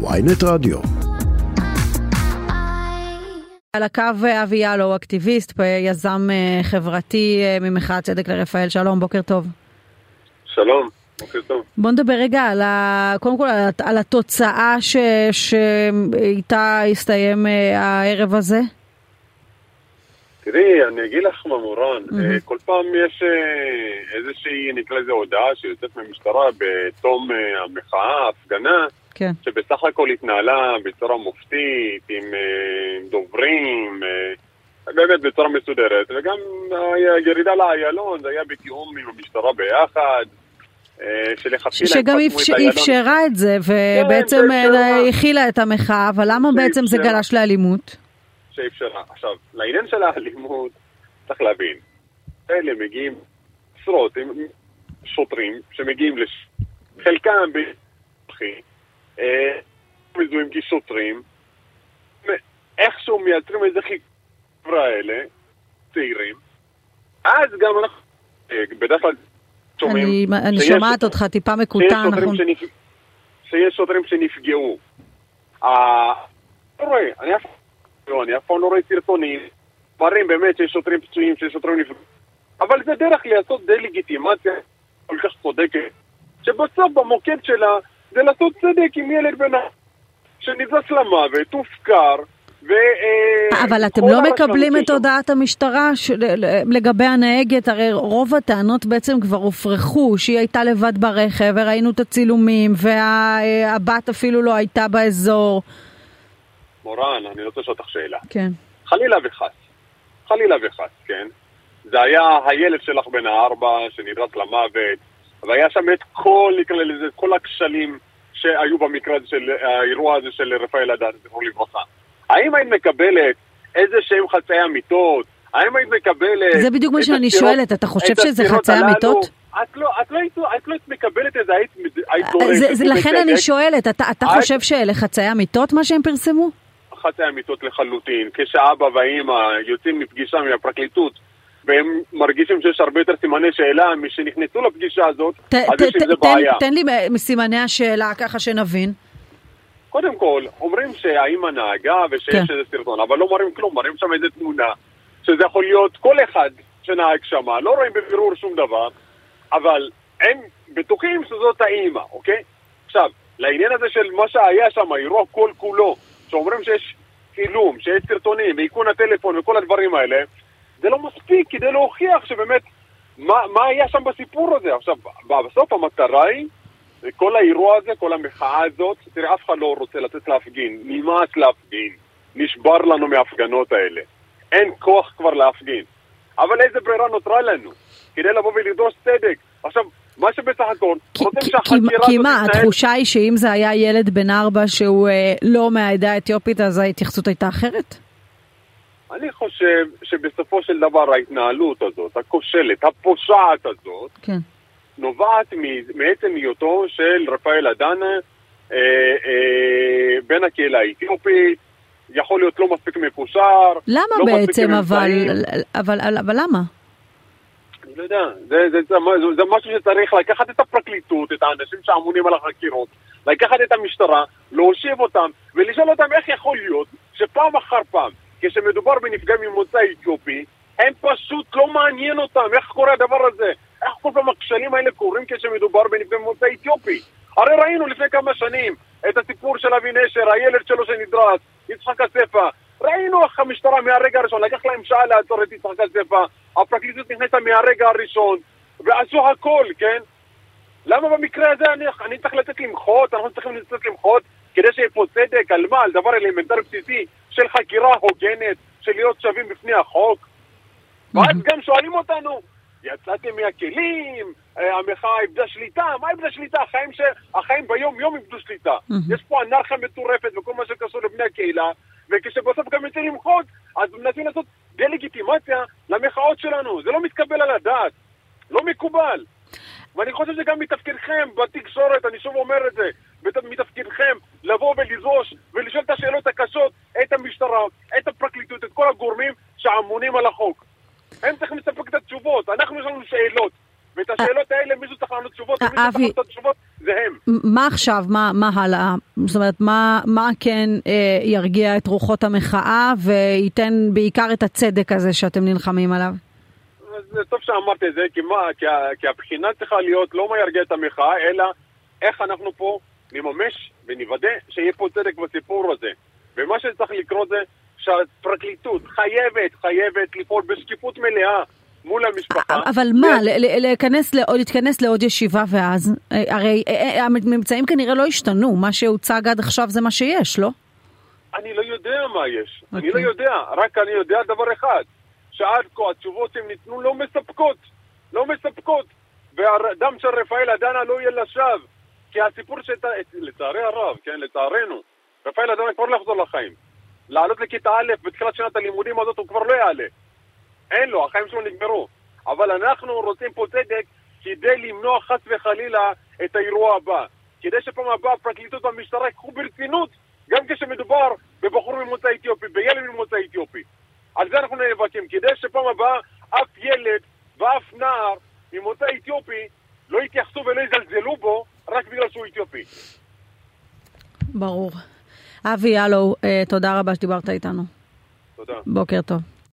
ויינט רדיו. על הקו אבי יאלו, אקטיביסט, יזם אה, חברתי אה, ממחאת צדק לרפאל. שלום, בוקר טוב. שלום, בוקר טוב. בוא נדבר רגע על ה... קודם כל על, על התוצאה ש... שאיתה הסתיים אה, הערב הזה. תראי, אני אגיד לך ממורן, mm-hmm. כל פעם יש איזושהי, נקרא לזה הודעה שיוצאת מהמשטרה בתום המחאה, ההפגנה, כן. שבסך הכל התנהלה בצורה מופתית, עם דוברים, באמת בצורה מסודרת, וגם הירידה לאיילון, זה היה בתיאום עם המשטרה ביחד. שגם אפשרה את זה, ובעצם כן, הכילה את המחאה, אבל למה בעצם זה גלש לאלימות? שאפשרה. עכשיו, לעניין של האלימות, צריך להבין, אלה מגיעים עשרות שוטרים שמגיעים, לש... חלקם אה, מזוהים כשוטרים, איכשהו מייצרים איזה חברה האלה, צעירים, אז גם אנחנו אה, בדרך כלל שומעים... אני, אני שומעת אותך טיפה מקוטן, נכון? שנפ... שיש שוטרים שנפגעו. אה, רואה, אני אף לא, אני אף פעם לא רואה סרטונים, דברים באמת שיש שוטרים פצועים, שיש שוטרים נפגעים. אבל זה דרך לעשות דה-לגיטימציה כל כך צודקת, שבסוף במוקד שלה זה לעשות צדק עם ילד בן שנזרק למוות, הופקר, ו... אה, אבל אתם לא מקבלים את הודעת המשטרה לגבי הנהגת, הרי רוב הטענות בעצם כבר הופרכו, שהיא הייתה לבד ברכב, וראינו את הצילומים, והבת אפילו לא הייתה באזור. מורן, אני רוצה לשאול אותך שאלה. כן. חלילה וחס, חלילה וחס, כן? זה היה הילד שלך בן הארבע שנדרס למוות, והיה שם את כל, נקרא לזה, את כל הכשלים שהיו במקרה של האירוע הזה של רפאל אדן, זכרו לברכה. האם היית מקבלת איזה שהם חצאי אמיתות? האם היית מקבלת... זה בדיוק מה שאני שואלת, אתה חושב שזה חצאי אמיתות? את לא, את לא, היית, את לא היית מקבלת את זה, היית, היית דורשת. לכן אני שואלת, אתה, אתה היית... חושב שאלה חצאי אמיתות מה שהם פרסמו? חצאי אמיתות לחלוטין. כשאבא והאימא יוצאים מפגישה מהפרקליטות והם מרגישים שיש הרבה יותר סימני שאלה משנכנסו לפגישה הזאת, ת, אז ת, יש איזה בעיה. תן לי מסימני השאלה ככה שנבין. קודם כל, אומרים שהאימא נהגה ושיש כן. איזה סרטון, אבל לא מראים כלום, מראים שם איזה תמונה, שזה יכול להיות כל אחד שנהג שם, לא רואים בבירור שום דבר, אבל הם בטוחים שזאת האימא, אוקיי? עכשיו, לעניין הזה של מה שהיה שם, האירוע כל כולו, שאומרים שיש צילום, שיש סרטונים, ואיכון הטלפון וכל הדברים האלה, זה לא מספיק כדי להוכיח שבאמת מה, מה היה שם בסיפור הזה. עכשיו, בסוף המטרה היא, כל האירוע הזה, כל המחאה הזאת, תראה, אף אחד לא רוצה לצאת להפגין, נמאס להפגין, נשבר לנו מההפגנות האלה. אין כוח כבר להפגין. אבל איזה ברירה נותרה לנו? כדי לבוא ולדרוש צדק. עכשיו, מה שבסך הכל, רוצים שהחקירה הזאת כי מה, התחושה היא שאם זה היה ילד בן ארבע שהוא אה, לא מהעדה האתיופית, אז ההתייחסות הייתה אחרת? אני חושב שבסופו של דבר ההתנהלות הזאת, הכושלת, הפושעת הזאת, כן. נובעת מעצם היותו של רפאל אדנה אה, אה, בין הקהילה האתיופית, יכול להיות לא מספיק מקושר. למה לא בעצם, אבל, אבל, אבל, אבל למה? אני לא יודע, זה, זה, זה, זה, זה משהו שצריך לקחת את הפרקליטות, את האנשים שאמונים על החקירות, לקחת את המשטרה, להושיב אותם ולשאול אותם איך יכול להיות שפעם אחר פעם, כשמדובר בנפגע ממוצא אתיופי, הם פשוט לא מעניין אותם איך קורה הדבר הזה, איך כל פעם הכשלים האלה קורים כשמדובר בנפגע ממוצא אתיופי. הרי ראינו לפני כמה שנים את הסיפור של אבי נשר, הילד שלו שנדרס, יצחק אספה. ראינו איך המשטרה מהרגע הראשון, לקח להם שעה לעצור את יצחק אספה, הפרקליטות נכנסה מהרגע הראשון, ועשו הכל, כן? למה במקרה הזה אני, אני צריך לצאת למחות, אנחנו צריכים לצאת למחות כדי שיהיה פה צדק, על מה? על דבר אלמנטרי בסיסי של חקירה הוגנת, של להיות שווים בפני החוק? ואז גם שואלים אותנו, יצאתם מהכלים, אה, המחאה איבדה שליטה, מה איבדה שליטה? החיים, ש... החיים ביום יום איבדו שליטה. יש פה אנרכיה מטורפת וכל מה שקשור לבני הקהילה, וכשבסוף גם יוצאים למחות, אז מנסים לעשות דה-לגיטימציה למחאות שלנו. זה לא מתקבל על הדעת, לא מקובל. ואני חושב שגם מתפקידכם בתקשורת, אני שוב אומר את זה, מתפקידכם לבוא ולזרוש ולשאול את השאלות הקשות, את המשטרה, את הפרקליטות, את כל הגורמים שאמונים על החוק. הם צריכים לספק את התשובות, אנחנו יש לנו שאלות. ואת השאלות האלה מישהו צריך לענות תשובות, ומי שצריך לענות את זה הם. מה עכשיו, מה, מה הלאה? זאת אומרת, מה, מה כן אה, ירגיע את רוחות המחאה וייתן בעיקר את הצדק הזה שאתם נלחמים עליו? זה טוב שאמרת את זה, כי, מה, כי, כי הבחינה צריכה להיות לא מה ירגיע את המחאה, אלא איך אנחנו פה נממש ונוודא שיהיה פה צדק בסיפור הזה. ומה שצריך לקרות זה שהפרקליטות חייבת, חייבת לפעול בשקיפות מלאה. מול המשפחה. אבל מה, להיכנס, להתכנס לעוד ישיבה ואז? הרי אה, אה, הממצאים כנראה לא השתנו, מה שהוצג עד עכשיו זה מה שיש, לא? אני לא יודע מה יש. אני לא אוקיי. יודע, רק אני יודע דבר אחד, שעד כה התשובות שהם ניתנו לא מספקות, לא מספקות, והדם של רפאל עדנה לא יהיה לשווא, כי הסיפור שאתה, לצערי הרב, כן, לצערנו, רפאל עדנה כבר לא יחזור לחיים. לעלות לכיתה א' בתחילת שנת הלימודים הזאת הוא כבר לא יעלה. אין לו, החיים שלו נגמרו. אבל אנחנו רוצים פה צדק כדי למנוע חס וחלילה את האירוע הבא. כדי שפעם הבאה הפרקליטות והמשטרה ייקחו ברצינות גם כשמדובר בבחור ממוצא אתיופי, בילד ממוצא אתיופי. על זה אנחנו נאבקים, כדי שפעם הבאה אף ילד ואף נער ממוצא אתיופי לא יתייחסו ולא יזלזלו בו רק בגלל שהוא אתיופי. ברור. אבי ילו, אה, תודה רבה שדיברת איתנו. תודה. בוקר טוב.